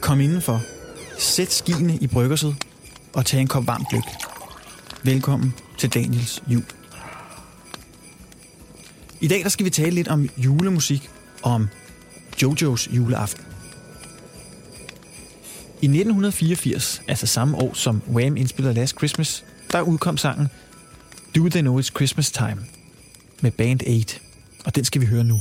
Kom indenfor, sæt skiene i bryggerset og tag en kop varmt gløk. Velkommen til Daniels jul. I dag der skal vi tale lidt om julemusik og om Jojos juleaften. I 1984, altså samme år som Wham indspillede Last Christmas, der udkom sangen Do They Know It's Christmas Time med Band 8, og den skal vi høre nu.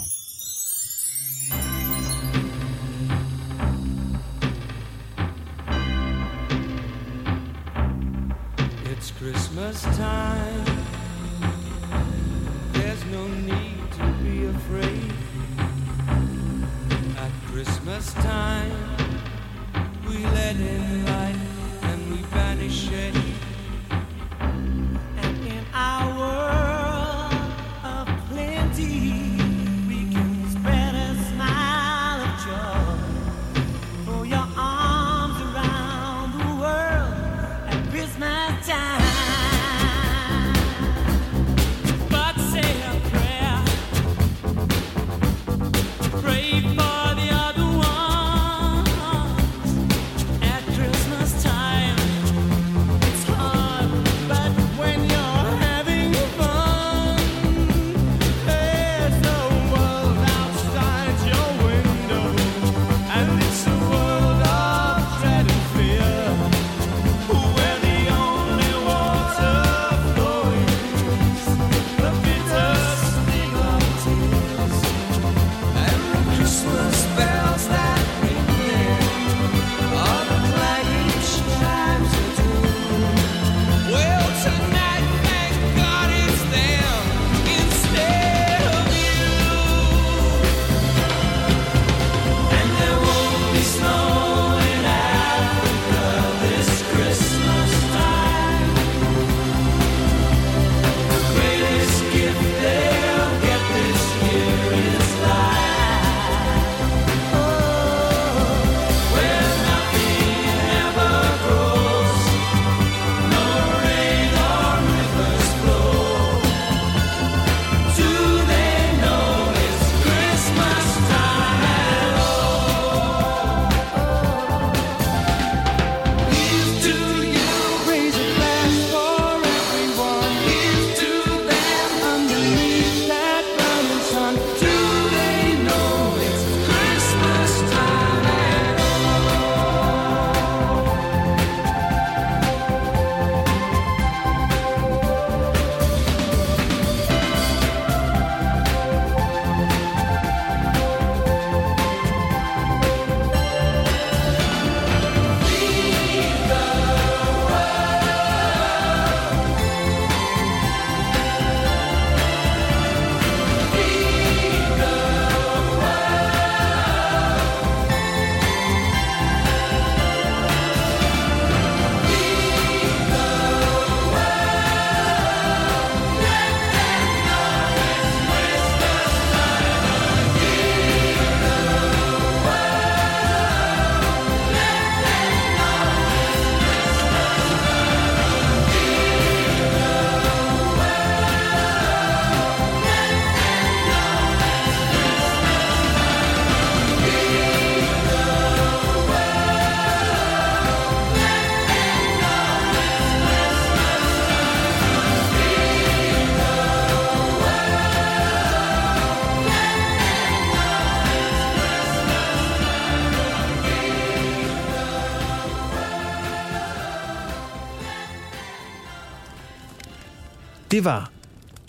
Det var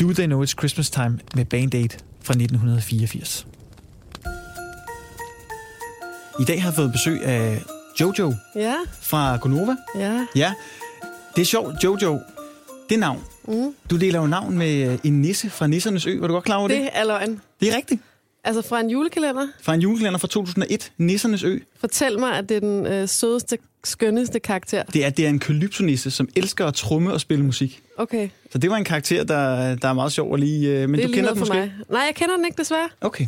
Do They Know It's Christmas Time med Band Aid fra 1984. I dag har jeg fået besøg af Jojo Ja, fra Gonova. ja. Ja, det er sjovt. Jojo, det navn. Mm. Du deler jo navn med en nisse fra Nissernes Ø. Var du godt klar over det? Det er løgn. Det er rigtigt. Altså fra en julekalender. Fra en julekalender fra 2001, Nissernes Ø. Fortæl mig, at det er den øh, sødeste, skønneste karakter. Det er, det er en kalypsonisse, som elsker at trumme og spille musik. Okay, Så det var en karakter, der, der er meget sjov at lige... øh, Men det du kender den måske? mig. Nej, jeg kender den ikke desværre. Okay.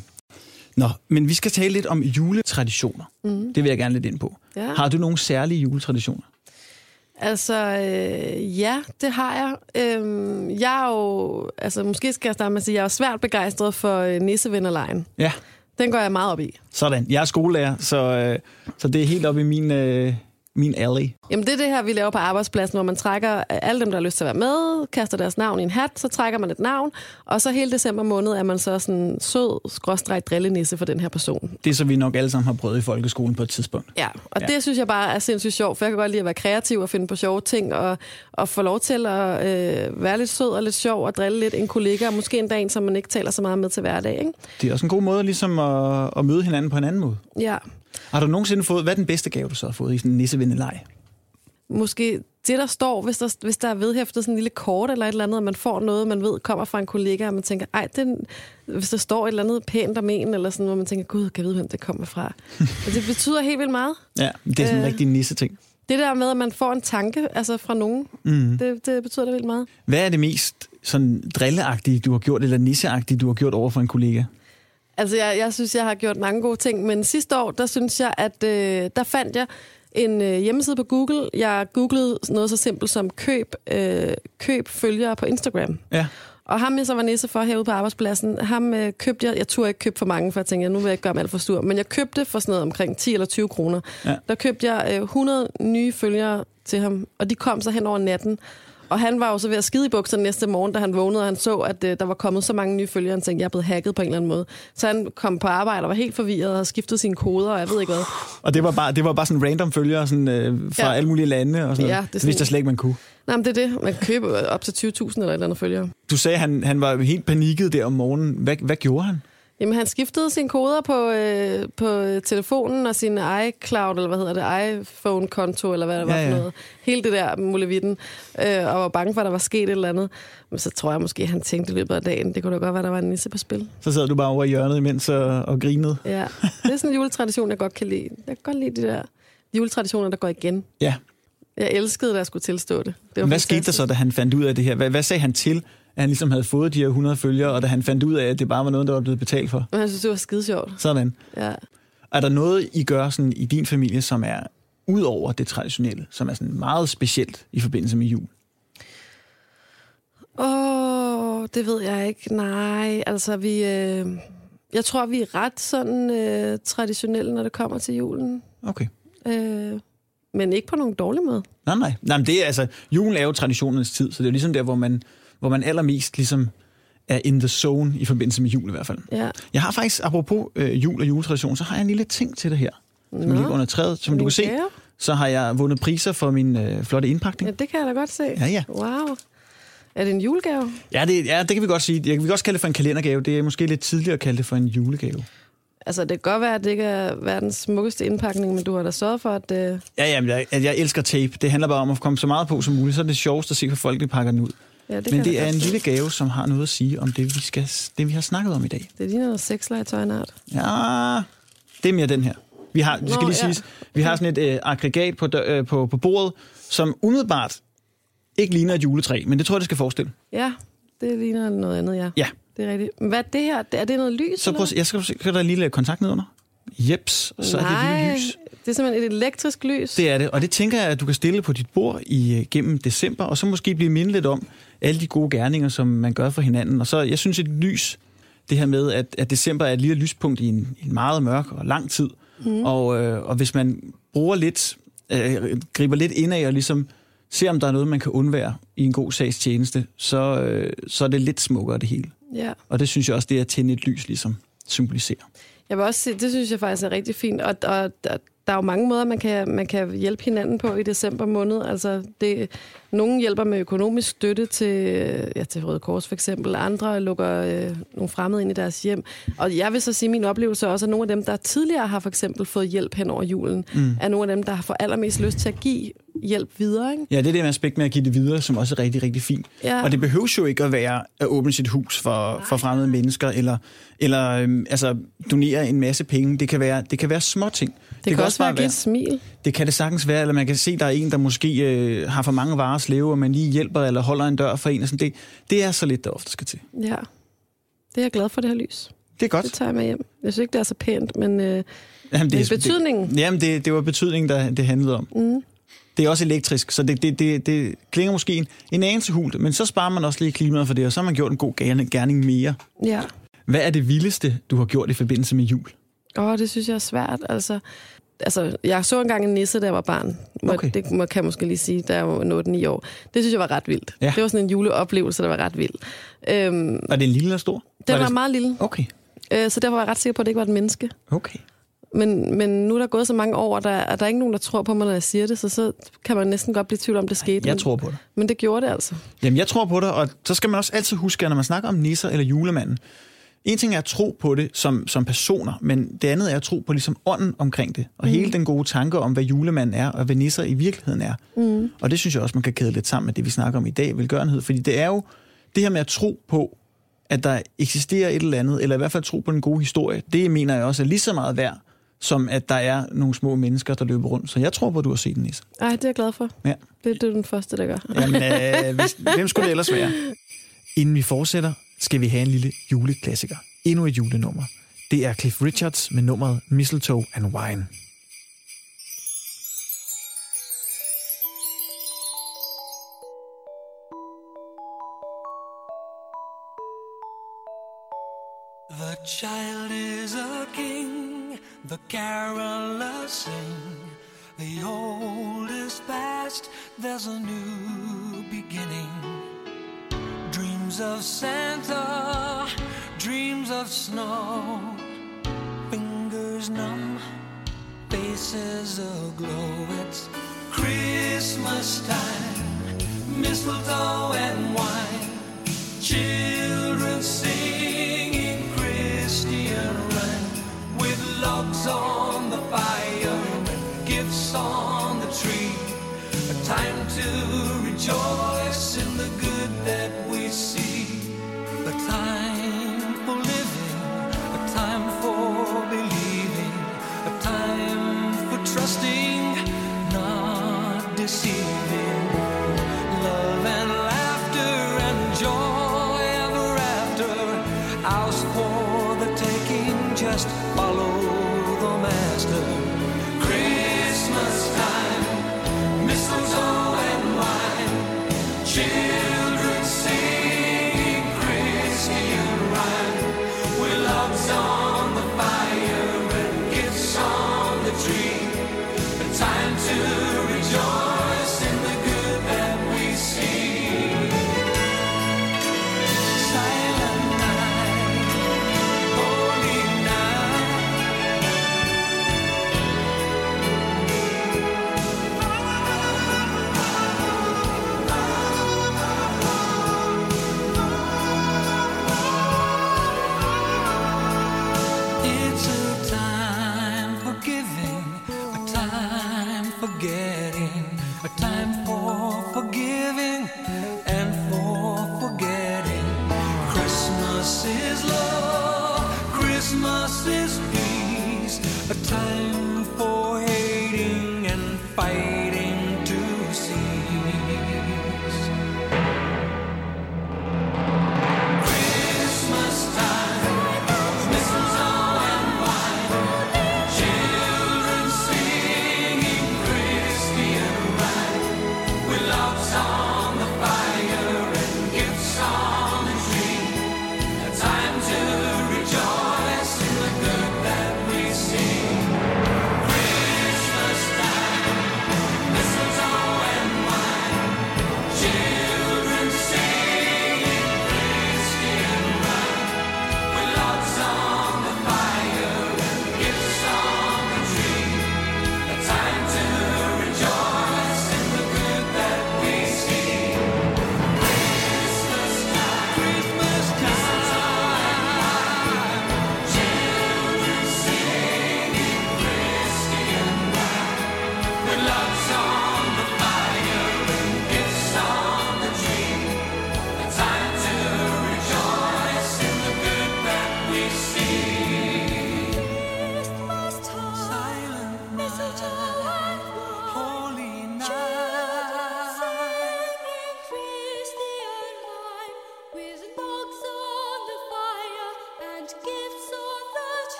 Nå, men vi skal tale lidt om juletraditioner. Mm. Det vil jeg gerne lidt ind på. Ja. Har du nogle særlige juletraditioner? Altså, øh, ja, det har jeg. Øhm, jeg er jo, altså måske skal jeg starte med at sige, jeg er svært begejstret for øh, nissevennerlejen. Ja. Den går jeg meget op i. Sådan. Jeg er skolelærer, så, øh, så det er helt op i min, øh, min alley. Jamen det er det her, vi laver på arbejdspladsen, hvor man trækker alle dem, der har lyst til at være med, kaster deres navn i en hat, så trækker man et navn, og så hele december måned er man så sådan sød, skråstrejt drillenisse for den her person. Det er så, vi nok alle sammen har prøvet i folkeskolen på et tidspunkt. Ja, og Ja. det synes jeg bare er sindssygt sjovt, for jeg kan godt lide at være kreativ og finde på sjove ting, og, og få lov til at øh, være lidt sød og lidt sjov og drille lidt en kollega, og måske endda en, som man ikke taler så meget med til hverdag. Ikke? Det er også en god måde ligesom at, at møde hinanden på en anden måde. Ja, Har du nogensinde fået, hvad er den bedste gave, du så har fået i sådan en nissevendeleg? måske det, der står, hvis der, hvis der er vedhæftet sådan en lille kort eller et eller andet, og man får noget, man ved kommer fra en kollega, og man tænker, ej, den, hvis der står et eller andet pænt om en, eller sådan, hvor man tænker, gud, kan jeg vide, hvem det kommer fra. og det betyder helt vildt meget. Ja, det er sådan en Øh. rigtig nisse-ting. Det der med, at man får en tanke altså fra nogen, Mm. det, det betyder da vildt meget. Hvad er det mest sådan drilleagtige, du har gjort, eller nisseagtige, du har gjort over for en kollega? Altså, jeg, jeg synes, jeg har gjort mange gode ting, men sidste år, der synes jeg, at øh, der fandt jeg en øh, hjemmeside på Google. Jeg googlede noget så simpelt som køb, øh, køb følgere på Instagram. Ja. Og ham, jeg så var nisse for herude på arbejdspladsen, ham øh, købte jeg, jeg turde ikke købe for mange, for jeg tænkte, nu vil jeg ikke gøre mig alt for stor, men jeg købte for sådan noget omkring 10 eller 20 kroner. Ja. Der købte jeg øh, 100 nye følgere til ham, og de kom så hen over natten. Og han var jo så ved at skide i bukserne næste morgen, da han vågnede, og han så, at øh, der var kommet så mange nye følgere, han tænkte, jeg er blevet hacket på en eller anden måde. Så han kom på arbejde og var helt forvirret og skiftede sine koder, og jeg ved ikke hvad. Og det var bare, det var bare sådan random følgere sådan, øh, fra ja. Alle mulige lande og sådan Ja, det Det vidste sådan- jeg slet ikke, man kunne. Nej, men det er det. Man kan købe op til 20.000 eller et eller andet følgere. Du sagde, at han, han var helt panikket der om morgenen. Hvad, hvad gjorde han? Jamen, han skiftede sine koder på, øh, på telefonen og sin iCloud, eller hvad hedder det, iPhone-konto, eller hvad det var Ja, for noget. Hele det der mulevitten. Øh, og var bange for, at der var sket et eller andet. Men så tror jeg måske, at han tænkte i løbet af dagen, det kunne da godt være, at der var en nisse på spil. Så sad du bare over i hjørnet imens og, og grinede. Ja, det er sådan en juletradition, jeg godt kan lide. Jeg kan godt lide de der juletraditioner, der går igen. Ja. Jeg elskede, da jeg skulle tilstå det. det var Hvad skete der fantastisk. så, da han fandt ud af det her? Hvad, hvad sagde han til, at han ligesom havde fået de her 100 følgere, og da han fandt ud af, at det bare var noget, der var blevet betalt for? Men jeg synes, det var skide sjovt. Sådan. Ja. Er der noget, I gør sådan i din familie, som er ud over det traditionelle, som er sådan meget specielt i forbindelse med jul? Åh, oh, det ved jeg ikke. Nej, altså vi... Øh, jeg tror, vi er ret sådan øh, traditionelle, når det kommer til julen. Okay. Øh, men ikke på nogen dårlig måde. Nej, nej. nej men det er, altså, julen er jo traditionernes tid, så det er ligesom der, hvor man, hvor man allermest ligesom er in the zone i forbindelse med jul i hvert fald. Ja. Jeg har faktisk, apropos øh, jul og juletradition, så har jeg en lille ting til dig her, som Nå. ligger under træet. Som du kan se, så har jeg vundet priser for min øh, flotte indpakning. Ja, det kan jeg da godt se. Ja, ja. Wow. Er det en julegave? Ja, det, ja, det kan vi godt sige. Jeg kan vi kan også kalde det for en kalendergave. Det er måske lidt tidligere at kalde det for en julegave. Altså, det kan godt være, at det ikke er verdens smukkeste indpakning, men du har da sørget for, at... Øh, Ja, ja, men jeg, at jeg elsker tape. Det handler bare om at komme så meget på som muligt. Så er det sjovest at se, hvor folk pakker den ud. ja, det men det er en lille gave, som har noget at sige om det, vi, skal, det, vi har snakket om i dag. Det ligner noget sexlegetøj nart. Ja, det er mere den her. Vi har, det skal Nå, lige ja. siges, vi har sådan et øh, aggregat på, øh, på, på bordet, som umiddelbart ikke ligner et juletræ, men det tror jeg, det skal forestille. Ja, det ligner noget andet, ja. Ja, Det er rigtigt. Hvad er det her? Er det noget lys? så prøv. Jeg skal, se, kan der en lille kontakt nedenunder? Jeps, så er det et Nej, lys. det er simpelthen et elektrisk lys. Det er det, og det tænker jeg, at du kan stille på dit bord i øh, gennem december, og så måske blive mindet lidt om alle de gode gerninger, som man gør for hinanden. Og så, jeg synes, et lys, det her med, at, at december er et lille lyspunkt i en, en meget mørk og lang tid. Mm. Og, øh, og hvis man bruger lidt, øh, griber lidt indad og ligesom ser, om der er noget, man kan undvære i en god sags tjeneste, så, øh, så er det lidt smukkere det hele. Ja. Og det synes jeg også, det er at tænde et lys ligesom symboliserer. Jeg vil også sige, det synes jeg faktisk er rigtig fint, og, og der, der er jo mange måder, man kan, man kan hjælpe hinanden på i december måned. Altså, det, nogen hjælper med økonomisk støtte til, ja, til Røde Kors for eksempel. Andre lukker øh, nogle fremmede ind i deres hjem. Og jeg vil så sige, min oplevelse er også, at nogle af dem, der tidligere har for eksempel fået hjælp hen over julen, mm. er nogle af dem, der har fået allermest lyst til at give hjælp videre. Ikke? Ja, det er det med aspekt med at give det videre, som også er rigtig, rigtig fint. Ja. Og det behøves jo ikke at være at åbne sit hus for, for fremmede mennesker, eller, eller øhm, altså, donere en masse penge. Det kan være, det kan være små ting. Det, det kan også være at give et smil. Det kan det sagtens være, eller man kan se, der er en, der måske øh, har for mange varer at slæve, og man lige hjælper eller holder en dør for en. Og sådan. Det, det er så lidt, der ofte skal til. Ja, det er jeg glad for, det her lys. Det er godt. Det tager jeg med hjem. Jeg synes ikke, det er så pænt, men øh, Jamen, det er betydningen. Det, jamen, det, det var betydningen, der det handlede om. Mm. Det er også elektrisk, så det, det, det, det klinger måske en, en anelse hult, men så sparer man også lige klimaet for det, og så har man gjort en god gerning, gerning mere. ja. Hvad er det vildeste, du har gjort i forbindelse med jul? Åh, oh, det synes jeg er svært. Altså, altså, jeg så engang en nisse, da jeg var barn. Må, Okay. Det må, kan jeg måske lige sige, da jeg var 8-9 år. Det synes jeg var ret vildt. Ja. Det var sådan en juleoplevelse, der var ret vild. Øhm, Var det en lille eller stor? den var det... meget lille, Okay, øh, så derfor var jeg ret sikker på, at det ikke var et menneske. okay. Men, men nu er der gået så mange år, og der, og der er ikke nogen, der tror på mig, når jeg siger det, så så kan man næsten godt blive i tvivl om, det skete. Jeg tror på det. men det gjorde det altså. Jamen, jeg tror på det, og så skal man også altid huske, at når man snakker om nisser eller julemanden, en ting er at tro på det som, som personer, men det andet er at tro på ligesom ånden omkring det, og mm. hele den gode tanke om, hvad julemanden er, og hvad nisser i virkeligheden er. Mm. Og det synes jeg også, man kan kæde lidt sammen med det, vi snakker om i dag, velgørenhed, fordi det er jo det her med at tro på, at der eksisterer et eller andet, eller i hvert fald tro på en god historie, det mener jeg også er lige så meget værd, som at der er nogle små mennesker, der løber rundt. Så jeg tror på, at du har set en nisse. Ej, det er jeg glad for. Ja. Det, det er den første, der gør. Jamen, øh, hvis, hvem skulle det ellers være? Inden vi fortsætter, skal vi have en lille juleklassiker. Endnu et julenummer. Det er Cliff Richards med nummeret Mistletoe and Wine. The child is a king, the carol sing. The old is past, there's a new beginning. Dreams of Santa, dreams of snow. Fingers numb, faces aglow. It's Christmas time, mistletoe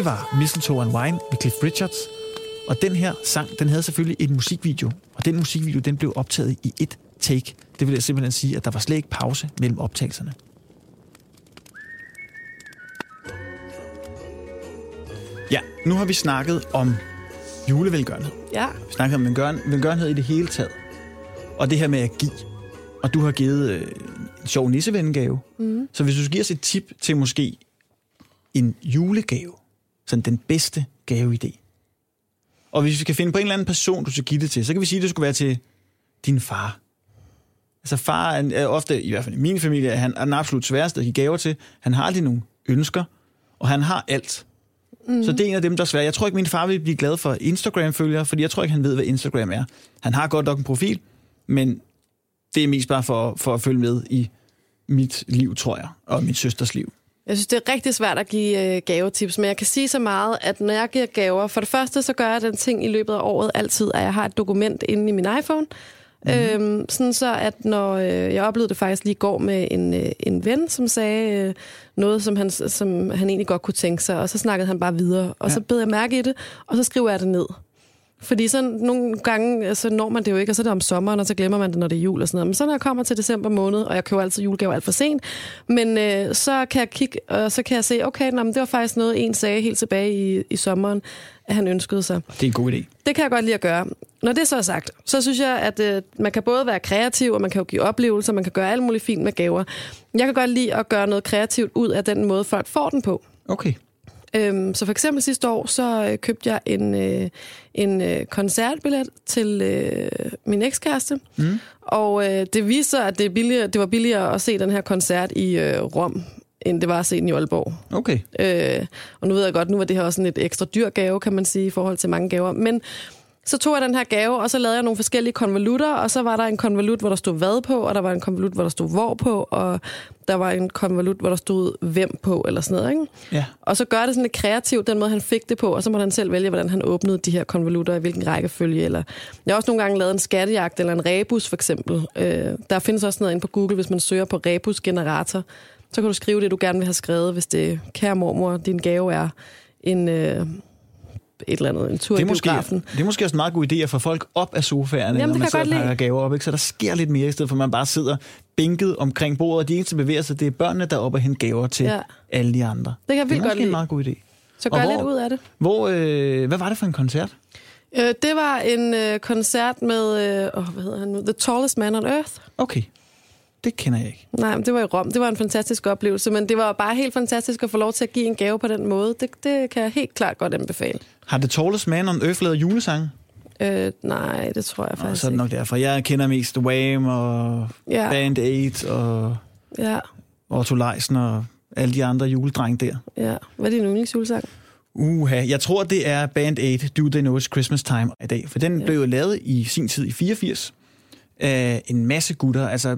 Det var Mistletoe and Wine med Cliff Richards. Og den her sang, den havde selvfølgelig en musikvideo. Og den musikvideo, den blev optaget i et take. Det vil jeg simpelthen sige, at der var slet ikke pause mellem optagelserne. Ja, nu har vi snakket om julevelgørenhed. Ja, Vi snakker om velgøren, velgørenhed i det hele taget. Og det her med at give. Og du har givet øh, en sjov nissevendegave. Mm. Så hvis du skal give os et tip til måske en julegave, sådan den bedste gaveidé. Og hvis vi skal finde på en eller anden person, du skal give det til, så kan vi sige, at det skulle være til din far. Altså far er, er ofte, i hvert fald i min familie, han er den absolut sværeste at give gaver til. Han har aldrig nogen ønsker, og han har alt. Mm. Så det er en af dem, der er svært. Jeg tror ikke, min far vil blive glad for Instagram-følgere, fordi jeg tror ikke, han ved, hvad Instagram er. Han har godt nok en profil, men det er mest bare for, for at følge med i mit liv, tror jeg, og min søsters liv. Jeg synes, det er rigtig svært at give øh, gavetips, men jeg kan sige så meget, at når jeg giver gaver, for det første, så gør jeg den ting i løbet af året altid, at jeg har et dokument inde i min iPhone, Mhm. mm-hmm. øhm, sådan så, at når øh, jeg oplevede det faktisk lige i går med en, øh, en ven, som sagde øh, noget, som han, som han egentlig godt kunne tænke sig, og så snakkede han bare videre, og ja. så bed jeg mærke i det, og så skriver jeg det ned. Fordi så nogle gange, så når man det jo ikke, og så er det om sommeren, og så glemmer man det, når det er jul og sådan noget. Men så når jeg kommer til december måned, og jeg køber altid julegaver alt for sent, men øh, så kan jeg kigge, og så kan jeg se, okay, nå, men det var faktisk noget, en sagde helt tilbage i, i sommeren, at han ønskede sig. Det er en god idé. Det kan jeg godt lide at gøre. Når det så er sagt, så synes jeg, at øh, man kan både være kreativ, og man kan jo give oplevelser, man kan gøre alt muligt fint med gaver. Jeg kan godt lide at gøre noget kreativt ud af den måde, folk får den på. Okay. Øhm, så for eksempel sidste år, så øh, købte jeg en, øh, en øh, koncertbillet til øh, min ekskæreste. Mm. Og øh, det viste sig, at det, er billigere, det var billigere at se den her koncert i øh, Rom, end det var at se den i Aalborg. Okay. Øh, og nu ved jeg godt, nu var det her også sådan et ekstra dyr gave, kan man sige, i forhold til mange gaver. Men så tog jeg den her gave, og så lavede jeg nogle forskellige konvolutter, og så var der en konvolut, hvor der stod hvad på, og der var en konvolut, hvor der stod hvor på, og der var en konvolut, hvor der stod hvem på, eller sådan noget, ikke? Ja. Og så gør det sådan lidt kreativt, den måde han fik det på, og så må han selv vælge, hvordan han åbnede de her konvolutter, i hvilken rækkefølge. Eller... Jeg har også nogle gange lavet en skattejagt, eller en rebus for eksempel. Øh, der findes også noget inde på Google, hvis man søger på rebus-generator. Så kan du skrive det, du gerne vil have skrevet, hvis det, kære mormor, din gave er en... Øh, et eller andet, en tur Det i er, måske, biografen. det er måske også en meget god idé at få folk op af sofaerne, Jamen, når det man sidder og pakker gaver op. Ikke? Så der sker lidt mere, i stedet for at man bare sidder bænket omkring bordet, og de eneste bevæger sig, det er børnene, der er oppe og hente gaver til ja. Alle de andre. Det kan jeg det er vildt godt måske en lide. meget god idé. Så gør hvor- lidt ud af det. Hvor, øh, hvad var det for en koncert? Øh, det var en øh, koncert med, øh, oh, hvad hedder han nu? The Tallest Man on Earth. Okay, det kender jeg ikke. Nej, men det var i Rom. Det var en fantastisk oplevelse, men det var bare helt fantastisk at få lov til at give en gave på den måde. Det, det kan jeg helt klart godt anbefale. Har The Tallest Man on Earth lavet julesange? Øh, nej, det tror jeg Og faktisk så er det nok derfor. Jeg kender mest Wham og Ja. Band Aid og Ja, Otto Leisen og alle de andre juledrenge der. ja. Hvad er din yndlingsjulesang? Uha, jeg tror, det er Band Aid, Do They Know It's Christmas Time i dag. For den ja. blev jo lavet i sin tid i 84 af en masse gutter, altså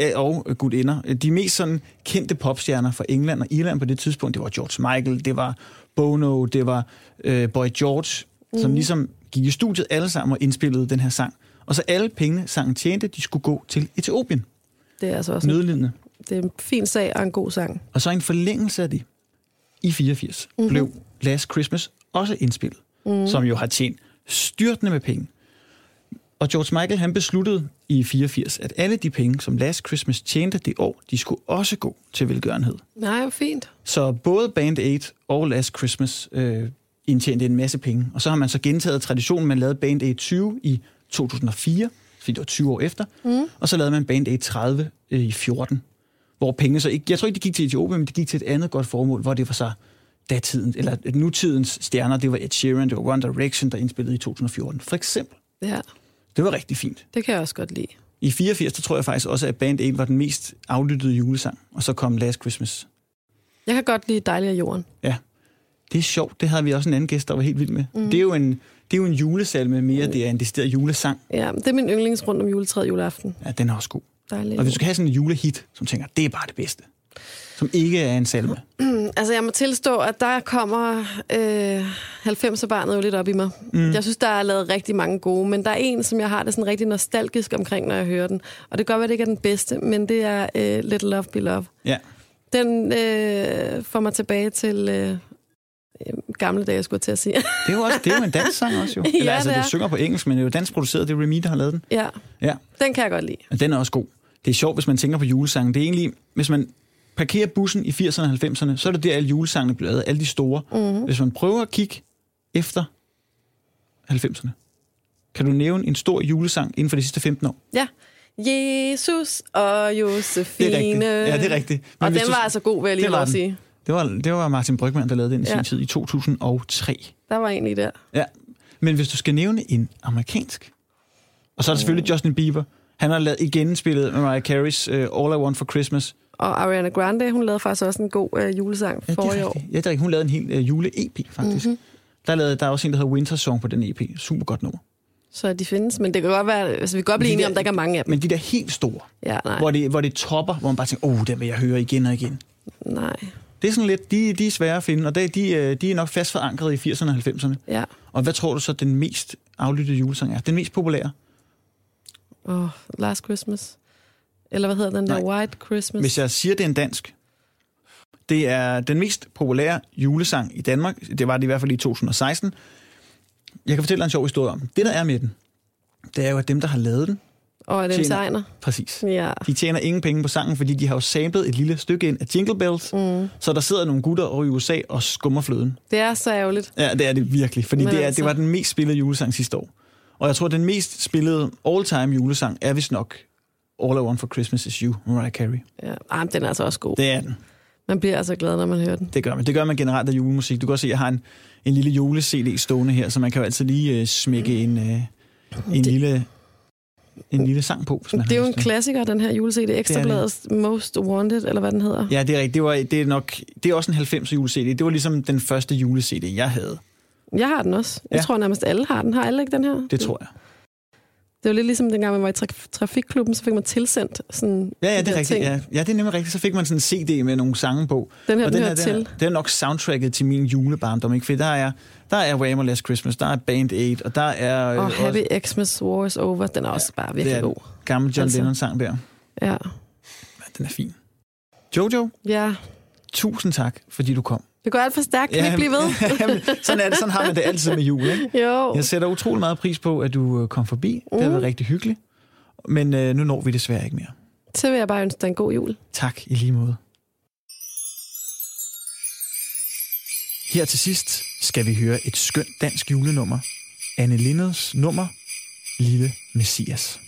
øh, og gutinder. De mest sådan kendte popstjerner fra England og Irland på det tidspunkt, det var George Michael, det var Bono, det var øh, Boy George, mm. som ligesom gik i studiet alle sammen og indspillede den her sang. Og så alle pengene, sangen tjente, de skulle gå til Etiopien, Det er altså også en, nødlidende. det er en fin sag og en god sang. Og så en forlængelse af det, i 84, mm-hmm. blev Last Christmas også indspillet, mm. som jo har tjent styrtende med penge. Og George Michael han besluttede i 84, at alle de penge, som Last Christmas tjente det år, de skulle også gå til velgørenhed. Nej, hvor fint. Så både Band Aid og Last Christmas øh, indtjente en masse penge. Og så har man så gentaget traditionen, man lavede Band Aid 20 i 2004, fordi det var 20 år efter, mm. og så lavede man Band Aid 30 øh, i 14, hvor pengene så ikke, jeg tror ikke, det gik til Etiopien, men det gik til et andet godt formål, hvor det var så datiden, eller nutidens stjerner, det var Ed Sheeran, det var One Direction, der indspillede i 2014, for eksempel. Ja, Det var rigtig fint. det kan jeg også godt lide. I 84, der tror jeg faktisk også, at Band Aid var den mest aflyttede julesang, og så kom Last Christmas. Jeg kan godt lide Dejlig af jorden. Ja, det er sjovt. Det havde vi også en anden gæst, der var helt vild med. Mm. Det, er jo en, det er jo en julesalme mere, det er en decideret julesang. Ja, det er min yndlings rundt om juletræet juleaften. Ja, den er også god. Dejlig. Og hvis du kan have sådan en julehit, som tænker, det er bare det bedste, som ikke er en salme. Altså, jeg må tilstå, at der kommer øh, 90'er-barnet jo lidt op i mig. Mm. Jeg synes, der er lavet rigtig mange gode, men der er en, som jeg har det sådan rigtig nostalgisk omkring, når jeg hører den. Og det kan godt være, det ikke er den bedste, men det er øh, Little Love Be Love. Ja, Den øh, får mig tilbage til øh, gamle dage, skulle jeg til at sige. det er jo, også, det er jo en dansk sang også jo. Ja, Eller altså, det det er. synger på engelsk, men det er jo dansk produceret. Det er Remy, der har lavet den. ja, Ja, den kan jeg godt lide. den er også god. det er sjovt, hvis man tænker på julesangen. Det er egentlig, hvis man parkerer bussen i 80'erne og 90'erne, så er det der, alle julesangene blev lavet, alle de store. Mm. Hvis man prøver at kigge efter 90'erne, kan du nævne en stor julesang inden for de sidste 15 år? Ja. Jesus og Josefine. Det er rigtigt. Ja, det er rigtigt. og hvis den du- var altså god, vil jeg lige lov at sige. Det var, det var Martin Brygman, der lavede den i Ja. sin tid i 2003. Der var egentlig der. Ja. Men hvis du skal nævne en amerikansk, og så er der selvfølgelig Justin Bieber. Han har lavet igen spillet Mariah Carey's uh, All I Want for Christmas. Og Ariana Grande, hun lavede faktisk også en god øh, julesang Ja, det for i år. Ja, det er. Hun lavede en hel uh, jule-EP, faktisk. Mm-hmm. Der, er lavet, der er også en, der hedder Winter Song på den EP. Super godt nummer. Så de findes, men det kan godt være, altså vi kan godt blive De enige der- om, der ikke er mange af dem. Men de der helt store, Ja, nej, hvor det, hvor det topper, hvor man bare tænker, åh, oh, den vil jeg høre igen og igen. nej. Det er sådan lidt, de, de er svære at finde, og de, de, øh, de er nok fast forankret i 80'erne og 90'erne. Ja. Og hvad tror du så, den mest aflyttede julesang er? Den mest populære? Oh, Last Christmas. Eller hvad hedder den der? Nej. White Christmas. Hvis jeg siger, det er en dansk. Det er den mest populære julesang i Danmark. Det var det i hvert fald i 2016. Jeg kan fortælle dig en sjov historie om den. Det, der er med den, det er jo, at dem, der har lavet den, Og er tjener- tegner? præcis, Ja. de tjener ingen penge på sangen, fordi de har jo samlet et lille stykke ind af Jingle Bells, mm. så der sidder nogle gutter over i USA og skummer fløden. Det er så ærgerligt. Ja, det er det virkelig, fordi Men det, er, altså- det var den mest spillede julesang sidste år. Og jeg tror, den mest spillede all-time julesang er vist nok All I Want for Christmas Is You, Mariah Carey. Ja. Men den er altså også god. Det er den. Man bliver altså glad, når man hører den. Det gør man. Det gør man generelt af julemusik. Du kan også se, at jeg har en, en lille jule-CD stående her, så man kan jo altid lige øh, smække en, øh, en, lille, en lille sang på, hvis man Det er jo en klassiker, den her jule-CD. Ekstrabladets Most Wanted, eller hvad den hedder. Ja, det er rigtigt. Det, var, det, er nok, det er også en 90'er jule-CD. Det var ligesom den første jule-CD, jeg havde. Jeg har den også. Jeg Ja. tror nærmest alle har den. Har alle ikke den her? Det tror jeg. Det var lidt ligesom dengang, man var i tra- trafikklubben, så fik man tilsendt sådan Ja, ja, de det er rigtigt. ting. Ja. ja, det er nemlig rigtigt. Så fik man sådan en CD med nogle sange på. Den her, og den, den her, til. den det er nok soundtracket til min julebarndom, ikke? For der er, der er Wham! og Last Christmas, der er Band Aid, og der er... øh, Og også- Happy Xmas War is Over, den er også bare virkelig god. gamle John Altså. Lennon-sang der. Ja. Ja, den er fin. Jojo, ja. tusind tak, fordi du kom. Det går alt for stærkt. Kan vi ikke blive ved? Jamen, sådan er det. Sådan har man det altid med jul, ikke? jo. Jeg sætter utrolig meget pris på, at du øh, kom forbi. Det har Mm. været rigtig hyggeligt. Men øh, nu når vi desværre ikke mere. Så vil jeg bare ønske dig en god jul. Tak i lige måde. Her til sidst skal vi høre et skønt dansk julenummer. Anne Lindeds nummer, Lille Messias.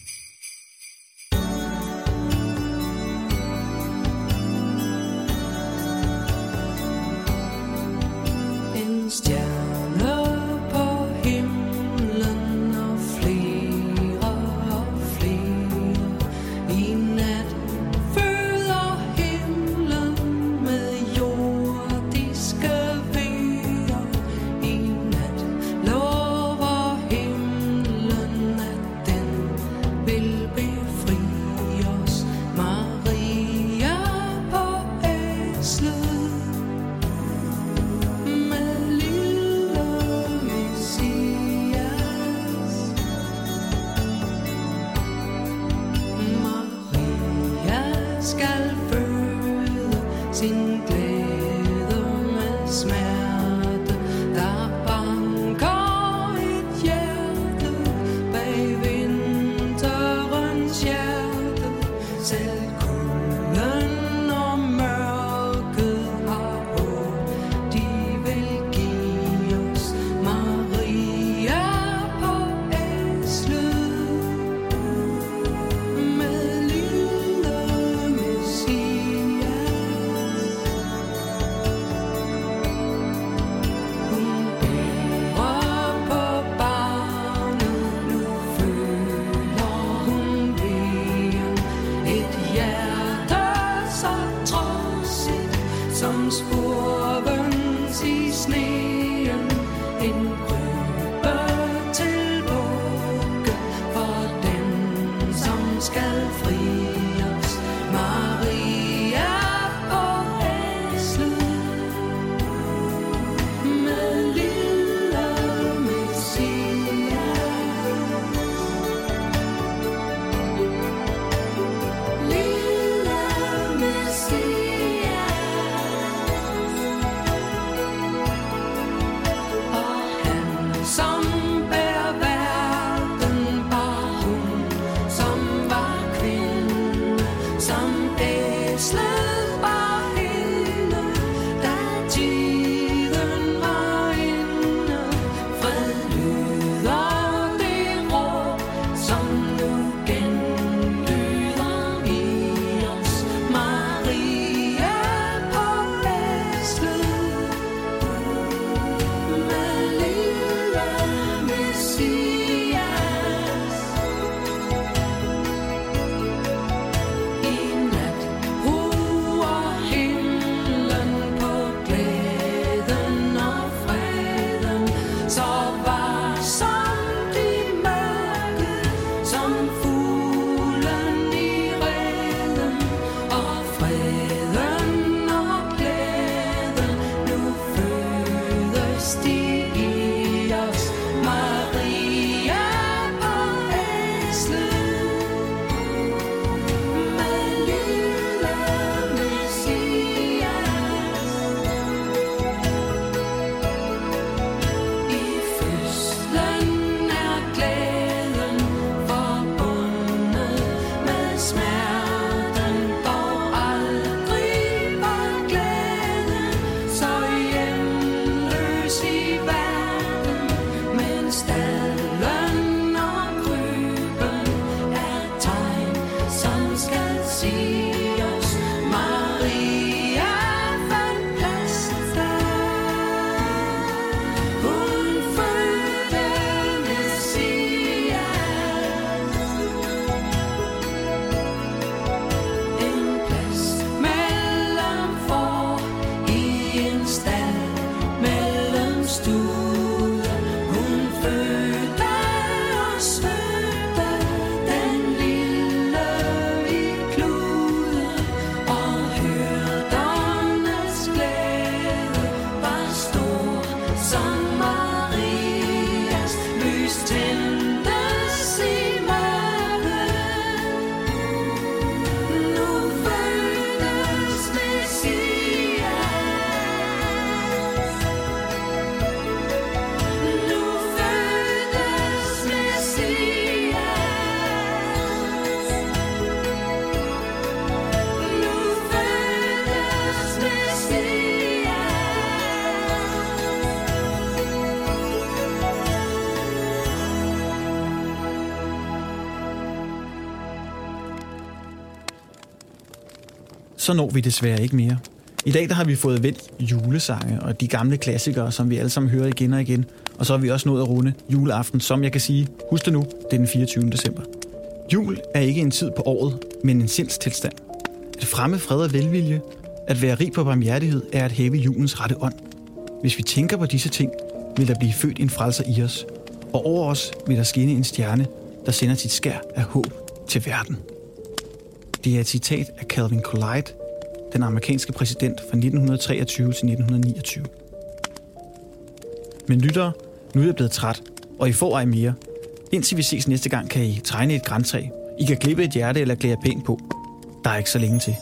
Så når vi desværre ikke mere. I dag der har vi fået vendt julesange og de gamle klassikere, som vi alle sammen hører igen og igen. Og så har vi også nået at runde juleaften, som jeg kan sige, husk det nu, det er den 24. december. Jul er ikke en tid på året, men en sindstilstand. At fremme fred og velvilje, at være rig på barmhjertighed, er at hæve julens rette ånd. Hvis vi tænker på disse ting, vil der blive født en frelser i os, og over os vil der skinne en stjerne, der sender sit skær af håb til verden. Det er et citat af Calvin Coolidge, den amerikanske præsident fra 1923 til 1929. Men lyttere, nu er jeg blevet træt, og I får ej mere. Indtil vi ses næste gang, kan I tegne et græntræ. I kan klippe et hjerte eller klæde pænt på. Der er ikke så længe til.